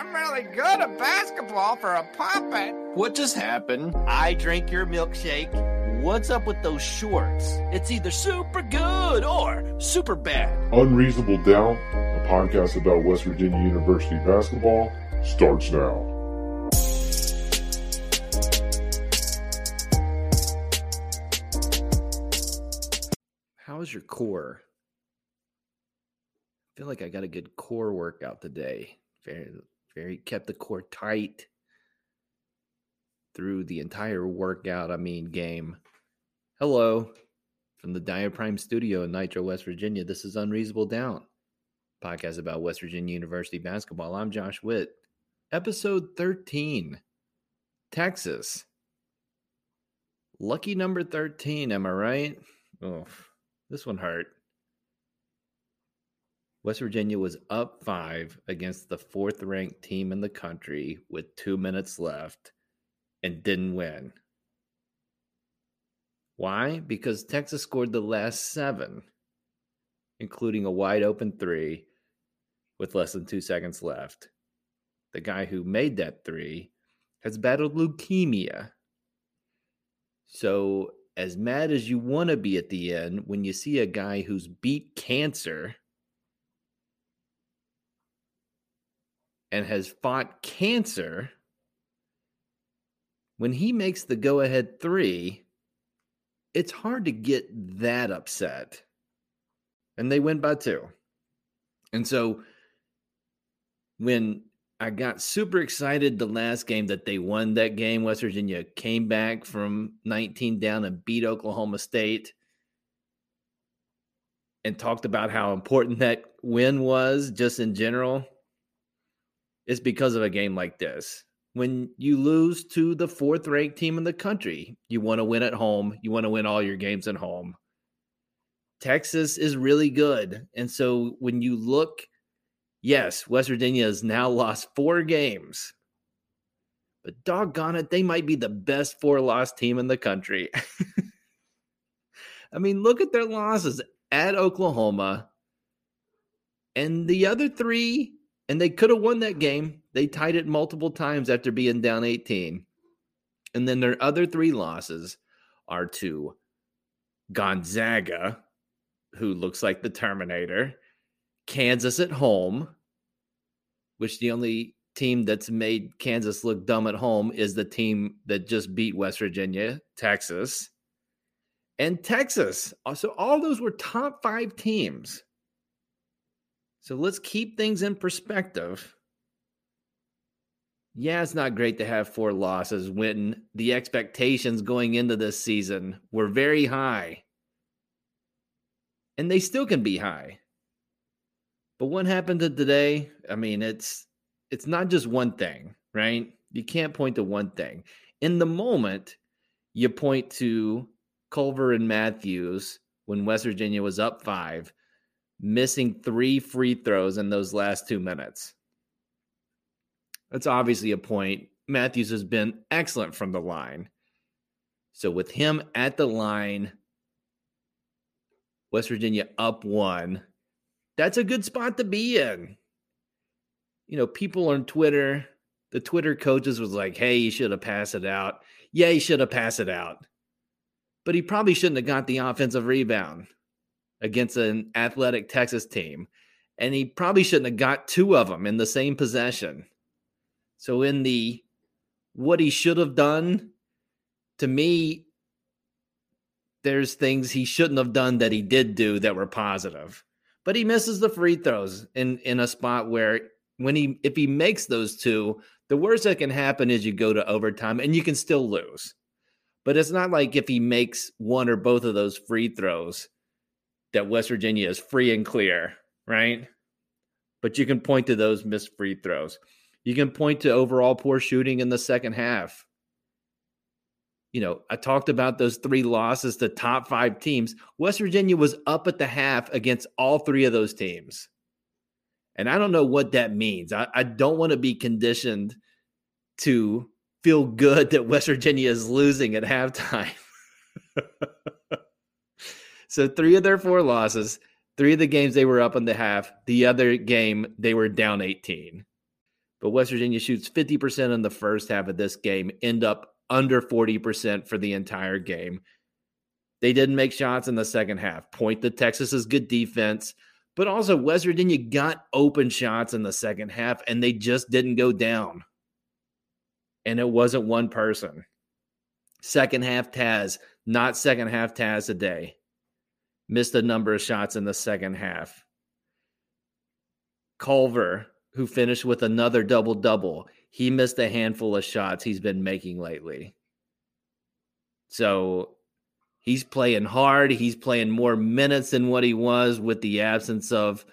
I'm really good at basketball for a puppet. What just happened? I drink your milkshake. What's up with those shorts? It's either super good or super bad. Unreasonable Doubt, a podcast about West Virginia University basketball, starts now. How is your core? I feel like I got a good core workout today. Very, very kept the core tight through the entire workout. I mean, game. Hello from the Dyer Prime Studio in Nitro, West Virginia. This is Unreasonable Doubt, podcast about West Virginia University basketball. I'm Josh Witt. Episode 13, Texas. Lucky number 13, am I right? Oh, this one hurt. West Virginia was up five against the fourth ranked team in the country with two minutes left and didn't win. Why? Because Texas scored the last seven, including a wide open three with less than two seconds left. The guy who made that three has battled leukemia. So, as mad as you want to be at the end, when you see a guy who's beat cancer and has fought cancer, when he makes the go ahead three, it's hard to get that upset. And they win by two. And so when I got super excited the last game that they won that game, West Virginia came back from 19 down and beat Oklahoma State and talked about how important that win was just in general. It's because of a game like this when you lose to the fourth ranked team in the country, you want to win at home. You want to win all your games at home. Texas is really good. And so when you look, yes, West Virginia has now lost four games. But doggone it, they might be the best four loss team in the country. I mean, look at their losses at Oklahoma and the other three, and they could have won that game they tied it multiple times after being down 18. And then their other three losses are to Gonzaga, who looks like the Terminator, Kansas at home, which the only team that's made Kansas look dumb at home is the team that just beat West Virginia, Texas, and Texas. So all those were top five teams. So let's keep things in perspective yeah, it's not great to have four losses when the expectations going into this season were very high. And they still can be high. But what happened to today? I mean, it's it's not just one thing, right? You can't point to one thing. In the moment, you point to Culver and Matthews when West Virginia was up 5, missing 3 free throws in those last 2 minutes that's obviously a point. Matthews has been excellent from the line. So with him at the line, West Virginia up one, that's a good spot to be in. You know, people on Twitter, the Twitter coaches was like, hey, you should have passed it out. Yeah, you should have passed it out. but he probably shouldn't have got the offensive rebound against an athletic Texas team. And he probably shouldn't have got two of them in the same possession. So, in the what he should have done, to me, there's things he shouldn't have done that he did do that were positive. But he misses the free throws in in a spot where when he if he makes those two, the worst that can happen is you go to overtime and you can still lose. But it's not like if he makes one or both of those free throws that West Virginia is free and clear, right? But you can point to those missed free throws. You can point to overall poor shooting in the second half you know, I talked about those three losses to top five teams. West Virginia was up at the half against all three of those teams. And I don't know what that means. I, I don't want to be conditioned to feel good that West Virginia is losing at halftime. so, three of their four losses, three of the games they were up in the half, the other game they were down 18. But West Virginia shoots 50% in the first half of this game, end up under 40% for the entire game. They didn't make shots in the second half. Point to Texas's good defense, but also West Virginia got open shots in the second half and they just didn't go down. And it wasn't one person. Second half Taz, not second half Taz a day. Missed a number of shots in the second half. Culver, who finished with another double double, he missed a handful of shots he's been making lately. So he's playing hard. He's playing more minutes than what he was with the absence of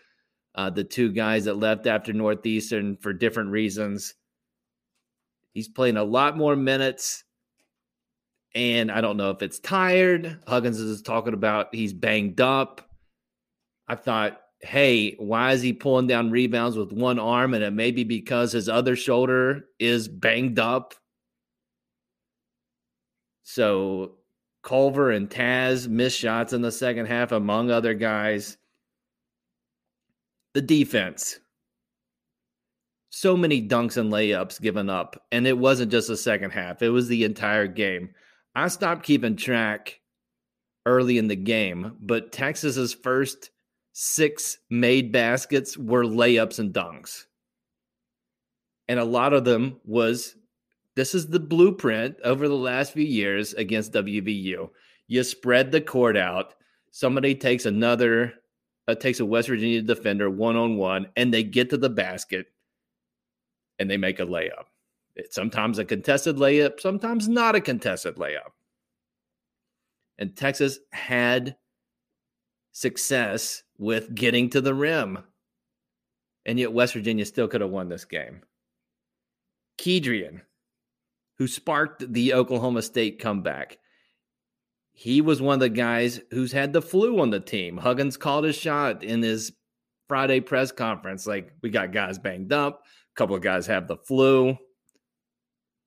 uh, the two guys that left after Northeastern for different reasons. He's playing a lot more minutes. And I don't know if it's tired. Huggins is talking about he's banged up. I thought hey, why is he pulling down rebounds with one arm? And it may be because his other shoulder is banged up. So Culver and Taz missed shots in the second half, among other guys. The defense. So many dunks and layups given up. And it wasn't just the second half, it was the entire game. I stopped keeping track early in the game, but Texas's first six made baskets were layups and dunks. And a lot of them was this is the blueprint over the last few years against WVU. You spread the court out. Somebody takes another, uh, takes a West Virginia defender one on one, and they get to the basket and they make a layup. Sometimes a contested layup, sometimes not a contested layup. And Texas had success with getting to the rim. And yet West Virginia still could have won this game. Kedrian, who sparked the Oklahoma State comeback, he was one of the guys who's had the flu on the team. Huggins called his shot in his Friday press conference. Like, we got guys banged up, a couple of guys have the flu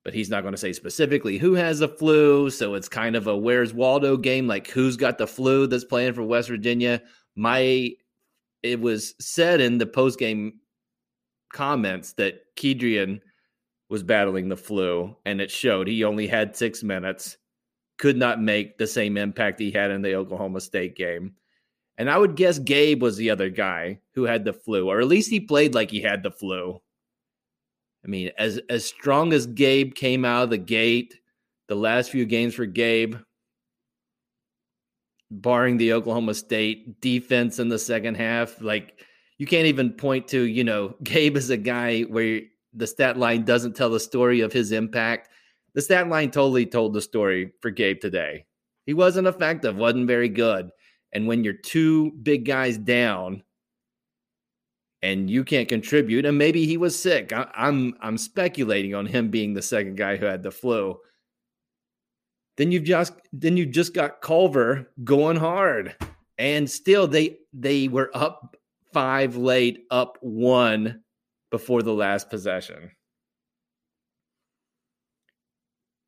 but he's not going to say specifically who has the flu. So it's kind of a where's Waldo game, like who's got the flu that's playing for West Virginia. My it was said in the post game comments that Kedrian was battling the flu, and it showed. He only had six minutes, could not make the same impact he had in the Oklahoma State game. And I would guess Gabe was the other guy who had the flu, or at least he played like he had the flu. I mean, as as strong as Gabe came out of the gate, the last few games for Gabe, barring the Oklahoma State defense in the second half, like you can't even point to, you know, Gabe is a guy where the stat line doesn't tell the story of his impact. The stat line totally told the story for Gabe today. He wasn't effective, wasn't very good. And when you're two big guys down, and you can't contribute and maybe he was sick. I, i'm i'm speculating on him being the second guy who had the flu. Then you've just then you just got culver going hard and still they they were up five late up one before the last possession.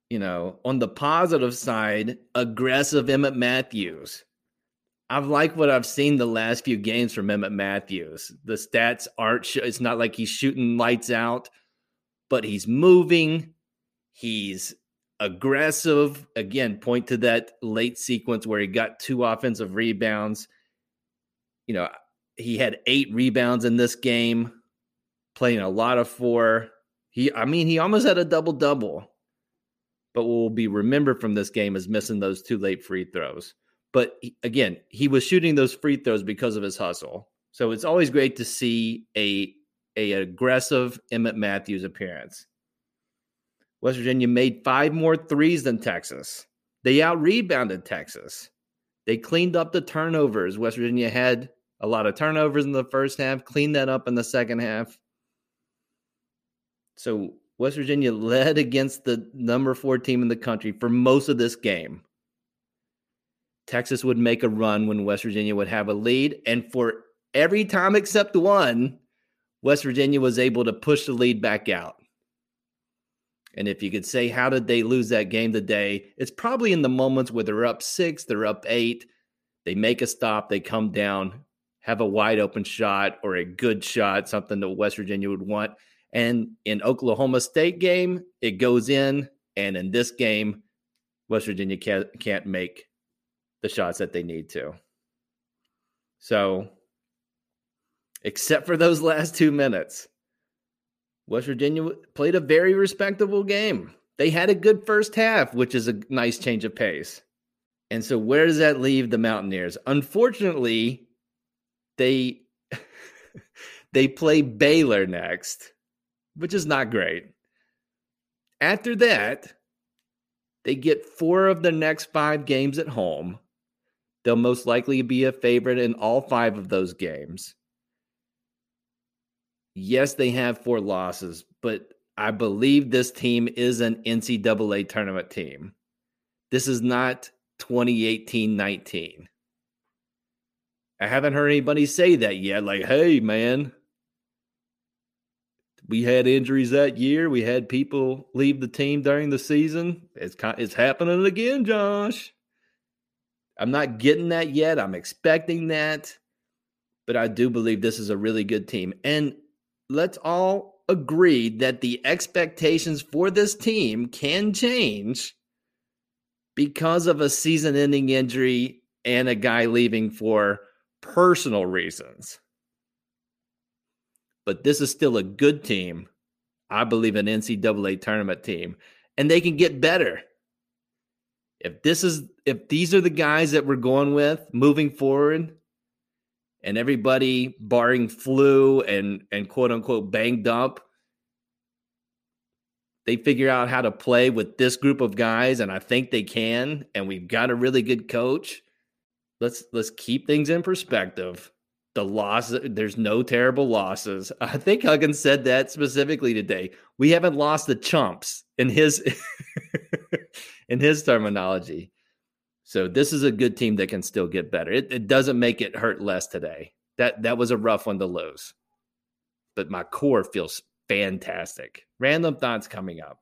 You know on the positive side aggressive emmitt matthews I've liked what I've seen the last few games from Emmitt Matthews. The stats aren't, sh- it's not like he's shooting lights out, but he's moving. He's aggressive. Again, point to that late sequence where he got two offensive rebounds. You know, he had eight rebounds in this game, playing a lot of four. He, I mean, he almost had a double double. But what will be remembered from this game is missing those two late free throws. But again, he was shooting those free throws because of his hustle. So it's always great to see a a aggressive Emmitt Matthews appearance. West Virginia made five more threes than Texas. They out rebounded Texas. They cleaned up the turnovers. West Virginia had a lot of turnovers in the first half, cleaned that up in the second half. So West Virginia led against the number four team in the country for most of this game. Texas would make a run when West Virginia would have a lead. And for every time except one, West Virginia was able to push the lead back out. And if you could say, how did they lose that game today? It's probably in the moments where they're up six, they're up eight, they make a stop, they come down, have a wide open shot or a good shot, something that West Virginia would want. And in Oklahoma State game, it goes in. And in this game, West Virginia can't, make the shots that they need to. So, except for those last two minutes, West Virginia played a very respectable game. They had a good first half, which is a nice change of pace. And so, where does that leave the Mountaineers? Unfortunately, they they play Baylor next, which is not great. After that, they get four of the next five games at home. They'll most likely be a favorite in all five of those games. Yes, they have four losses, but I believe this team is an NCAA tournament team. This is not 2018 19. I haven't heard anybody say that yet. Like, hey, man, we had injuries that year. We had people leave the team during the season. It's it's happening again, Josh. I'm not getting that yet. I'm expecting that. But I do believe this is a really good team. And let's all agree that the expectations for this team can change because of a season ending injury and a guy leaving for personal reasons. But this is still a good team. I believe an NCAA tournament team, and they can get better if this is if these are the guys that we're going with moving forward and everybody barring flu and and quote unquote banged up they figure out how to play with this group of guys and i think they can and we've got a really good coach let's let's keep things in perspective. The loss there's no terrible losses. I think huggins said that specifically today. We haven't lost the chumps in his in his terminology. So this is a good team that can still get better. It, it doesn't make it hurt less today. That that was a rough one to lose, but my core feels fantastic. Random thoughts coming up.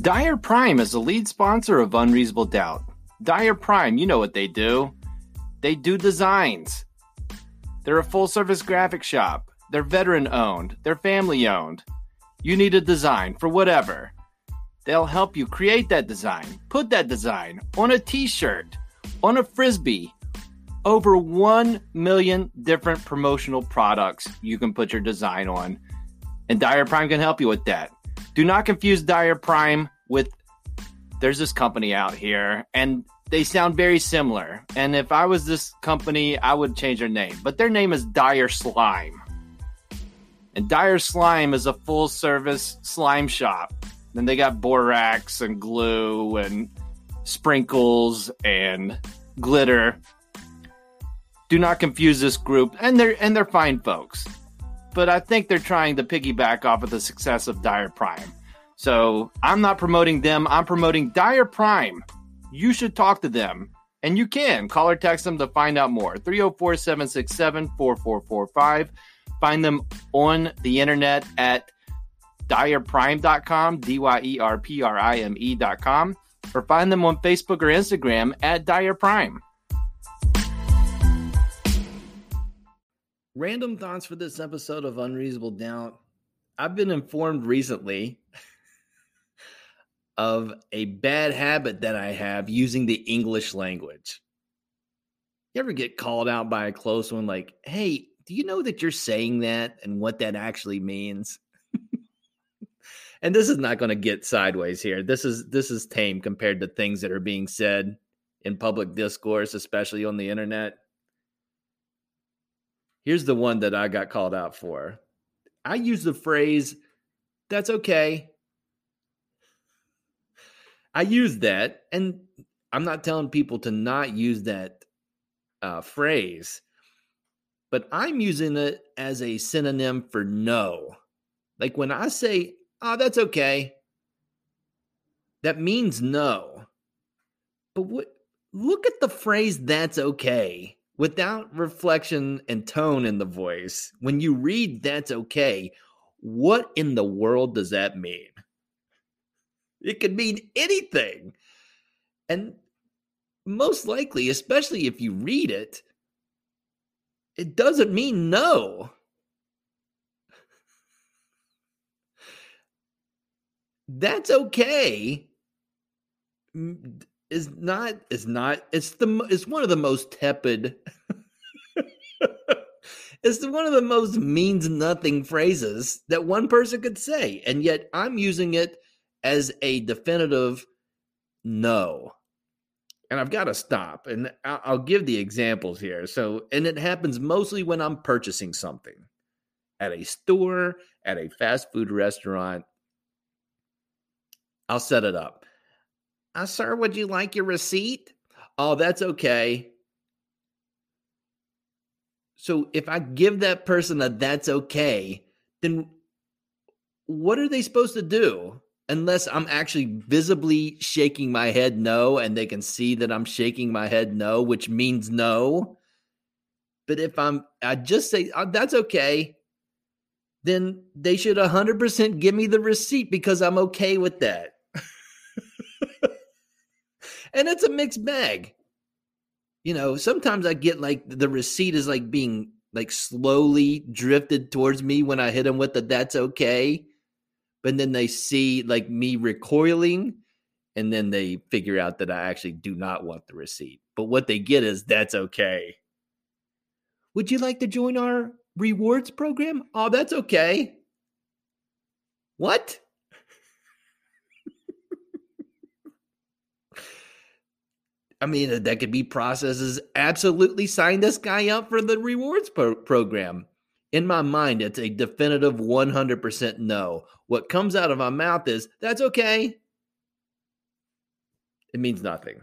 Dyer Prime is the lead sponsor of Unreasonable Doubt. Dyer Prime, you know what they do. They do designs. They're a full service graphic shop. They're veteran owned, they're family owned. You need a design for whatever. They'll help you create that design, put that design on a t shirt, on a frisbee. Over 1 million different promotional products you can put your design on. And Dyer Prime can help you with that. Do not confuse Dyer Prime with there's this company out here and they sound very similar. And if I was this company, I would change their name. But their name is Dyer Slime. And Dyer Slime is a full service slime shop. Then they got borax and glue and sprinkles and glitter. Do not confuse this group, and they're and they're fine folks. But I think they're trying to piggyback off of the success of Dyer Prime. So I'm not promoting them. I'm promoting Dyer Prime. You should talk to them. And you can call or text them to find out more. 304 767 4445. Find them on the internet at dyerprime.com, D Y E R P R I M E.com, or find them on Facebook or Instagram at Dyer Prime. Random thoughts for this episode of Unreasonable Doubt. I've been informed recently of a bad habit that I have using the English language. You ever get called out by a close one like, hey, do you know that you're saying that and what that actually means? and this is not going to get sideways here. This is this is tame compared to things that are being said in public discourse, especially on the internet. Here's the one that I got called out for. I use the phrase, that's okay. I use that, and I'm not telling people to not use that uh, phrase, but I'm using it as a synonym for no. Like when I say, oh, that's okay, that means no. But what, look at the phrase, that's okay without reflection and tone in the voice, when you read that's okay, what in the world does that mean? It could mean anything. And most likely, especially if you read it, it doesn't mean no. That's okay is not is not it's the it's one of the most tepid it's one of the most means nothing phrases that one person could say and yet i'm using it as a definitive no and i've got to stop and I'll, give the examples here so and it happens mostly when i'm purchasing something at a store at a fast food restaurant i'll set it up uh, sir, would you like your receipt? Oh, that's okay. So if I give that person a that's okay, then what are they supposed to do? Unless I'm actually visibly shaking my head no, and they can see that I'm shaking my head no, which means no. But if I'm, I just say, oh, that's okay, then they should 100% give me the receipt because I'm okay with that and it's a mixed bag. You know, sometimes I get like the receipt is like being like slowly drifted towards me when I hit them with the that's okay. But then they see like me recoiling and then they figure out that I actually do not want the receipt. But what they get is that's okay. Would you like to join our rewards program? Oh, that's okay. What? I mean, that could be processes. Absolutely sign this guy up for the rewards pro- program. In my mind, it's a definitive 100% no. What comes out of my mouth is, that's okay. It means nothing.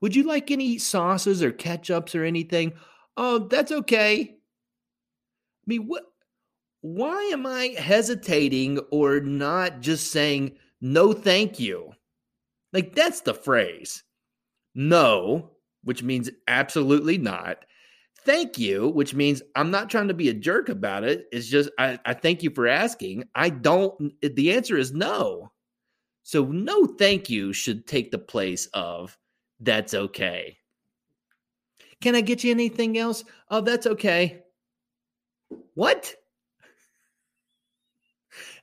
Would you like any sauces or ketchups or anything? Oh, that's okay. I mean, what? Why am I hesitating or not just saying no, thank you? Like, that's the phrase no, which means absolutely not. Thank you, which means I'm not trying to be a jerk about it. It's just, I, I thank you for asking. I don't, the answer is no. So, no thank you should take the place of that's okay. Can I get you anything else? Oh, that's okay. What?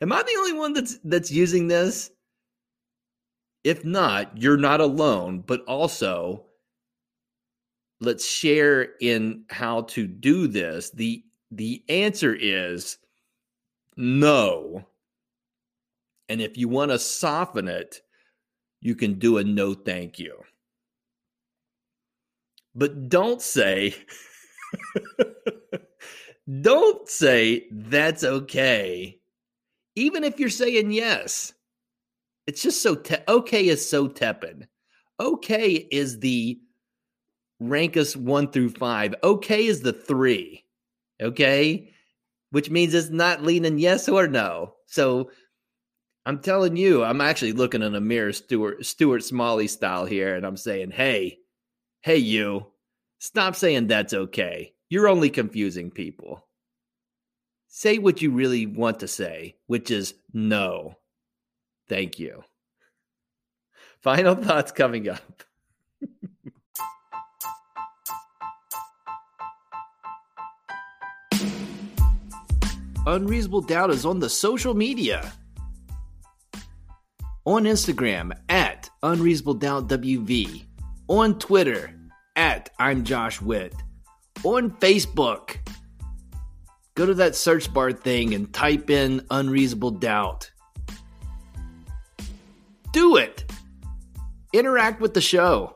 Am I the only one that's that's using this? If not, you're not alone, but also let's share in how to do this. The the answer is no. And if you want to soften it, you can do a no thank you. But don't say don't say that's okay even if you're saying yes it's just so te- okay is so tepid. Okay is the rank us one through five. Okay is the three. Okay, which means it's not leaning yes or no. So I'm telling you, I'm actually looking in a mirror, Stuart Stuart Smalley style here, and I'm saying, hey, hey, you, stop saying that's okay. You're only confusing people. Say what you really want to say, which is no. Thank you. Final thoughts coming up. Unreasonable Doubt is on the social media. On Instagram at Unreasonable Doubt WV. On Twitter at I'm Josh Witt. On Facebook. Go to that search bar thing and type in Unreasonable Doubt. Do it! Interact with the show.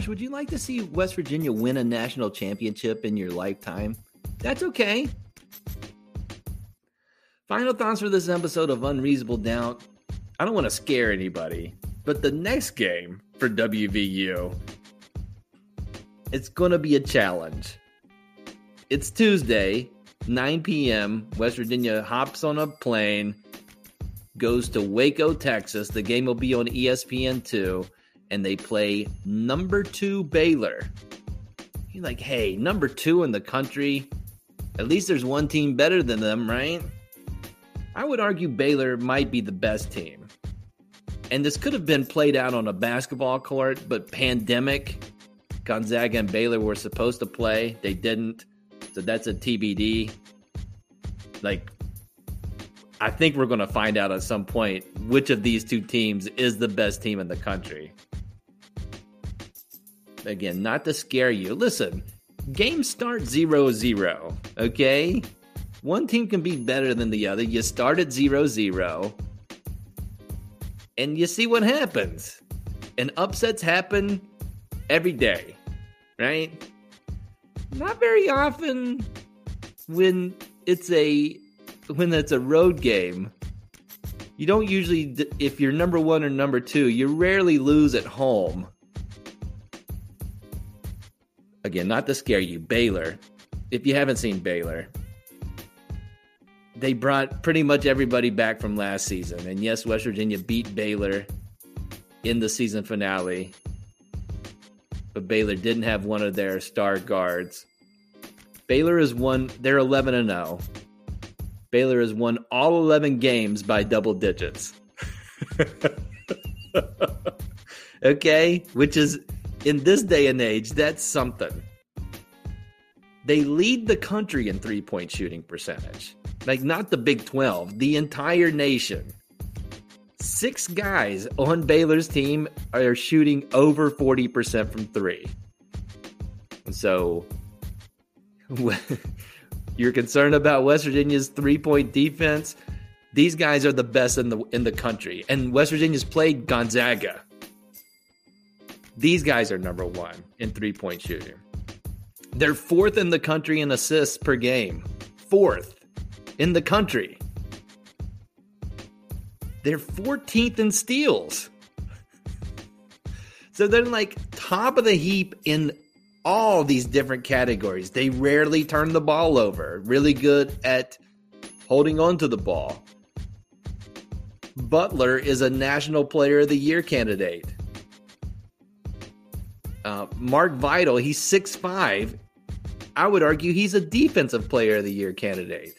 Josh, would you like to see West Virginia win a national championship in your lifetime? That's okay. Final thoughts for this episode of Unreasonable Doubt. I don't want to scare anybody, but the next game for WVU, it's going to be a challenge. It's Tuesday, 9 p.m. West Virginia hops on a plane, goes to Waco, Texas. The game will be on ESPN2 and they play number two Baylor. You're like, hey, number two in the country. At least there's one team better than them, right? I would argue Baylor might be the best team. And this could have been played out on a basketball court, but pandemic, Gonzaga and Baylor were supposed to play. They didn't. So that's a TBD. Like, I think we're going to find out at some point which of these two teams is the best team in the country again, not to scare you. Listen, games start 0 0, okay? One team can be better than the other. You start at 0 0, and you see what happens. And upsets happen every day, right? Not very often when it's a when it's a road game. You don't usually if you're number 1 or number 2, you rarely lose at home again, not to scare you, Baylor. If you haven't seen Baylor, they brought pretty much everybody back from last season. And yes, West Virginia beat Baylor in the season finale. But Baylor didn't have one of their star guards. Baylor has won, they're 11 and 0. Baylor has won all 11 games by double digits. okay, which is in this day and age, that's something. They lead the country in three point shooting percentage. Like, not the Big 12, the entire nation. Six guys on Baylor's team are shooting over 40% from three. So, you're concerned about West Virginia's three point defense. These guys are the best in the in the country, and West Virginia's played Gonzaga. These guys are number one in three point shooting. They're fourth in the country in assists per game. Fourth in the country. They're 14th in steals. So they're like top of the heap in all these different categories. They rarely turn the ball over, really good at holding on to the ball. Butler is a National Player of the Year candidate. Uh, Mark Vital, he's six five. I would argue he's a defensive player of the year candidate.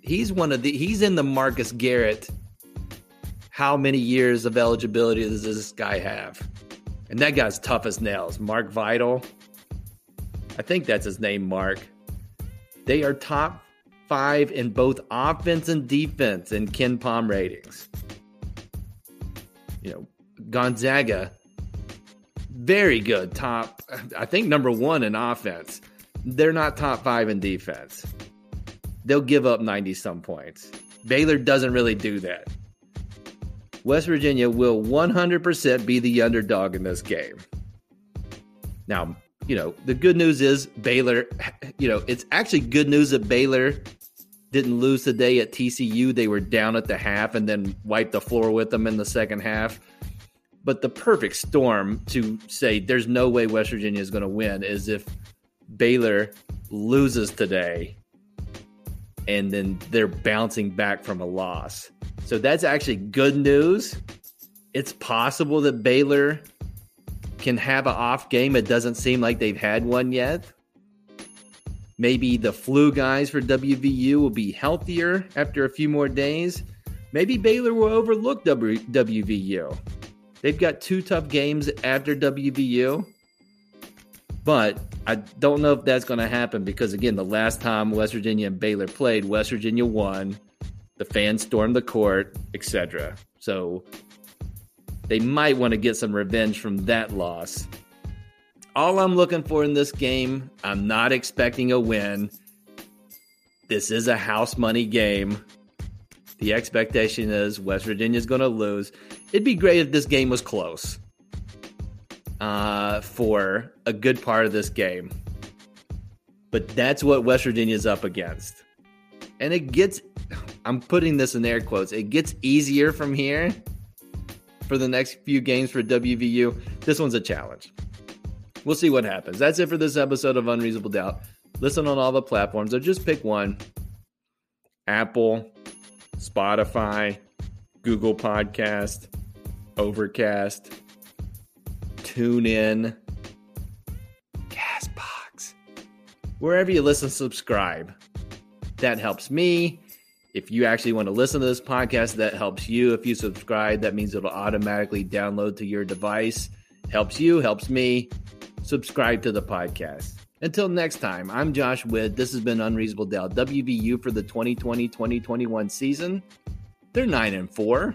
He's one of the he's in the Marcus Garrett. How many years of eligibility does this guy have? And that guy's tough as nails. Mark Vital. I think that's his name, Mark. They are top five in both offense and defense in KenPom ratings. You know, Gonzaga very good. Top, I think number one in offense. They're not top five in defense. They'll give up 90 some points. Baylor doesn't really do that. West Virginia will 100% be the underdog in this game. Now, you know, the good news is Baylor, you know, it's actually good news that Baylor didn't lose today at TCU. They were down at the half and then wiped the floor with them in the second half. But the perfect storm to say there's no way West Virginia is going to win is if Baylor loses today and then they're bouncing back from a loss. So that's actually good news. It's possible that Baylor can have an off game. It doesn't seem like they've had one yet. Maybe the flu guys for WVU will be healthier after a few more days. maybe Baylor will overlook w- WVU. They've got two tough games after WVU, but I don't know if that's going to happen because, again, the last time West Virginia and Baylor played, West Virginia won. The fans stormed the court, etc. So they might want to get some revenge from that loss. All I'm looking for in this game, I'm not expecting a win. This is a house money game. The expectation is West Virginia is going to lose. It'd be great if this game was close uh, for a good part of this game. But that's what West Virginia's up against. And it gets, I'm putting this in air quotes, it gets easier from here for the next few games for WVU. This one's a challenge. We'll see what happens. That's it for this episode of Unreasonable Doubt. Listen on all the platforms or just pick one Apple, Spotify, Google Podcast, Overcast, TuneIn, Castbox. Wherever you listen, subscribe. That helps me. If you actually want to listen to this podcast, that helps you. If you subscribe, that means it'll automatically download to your device. Helps you, helps me. Subscribe to the podcast. Until next time, I'm Josh Witt. This has been Unreasonable Doubt. WVU for the 2020 2021 season. They're 9 and 4.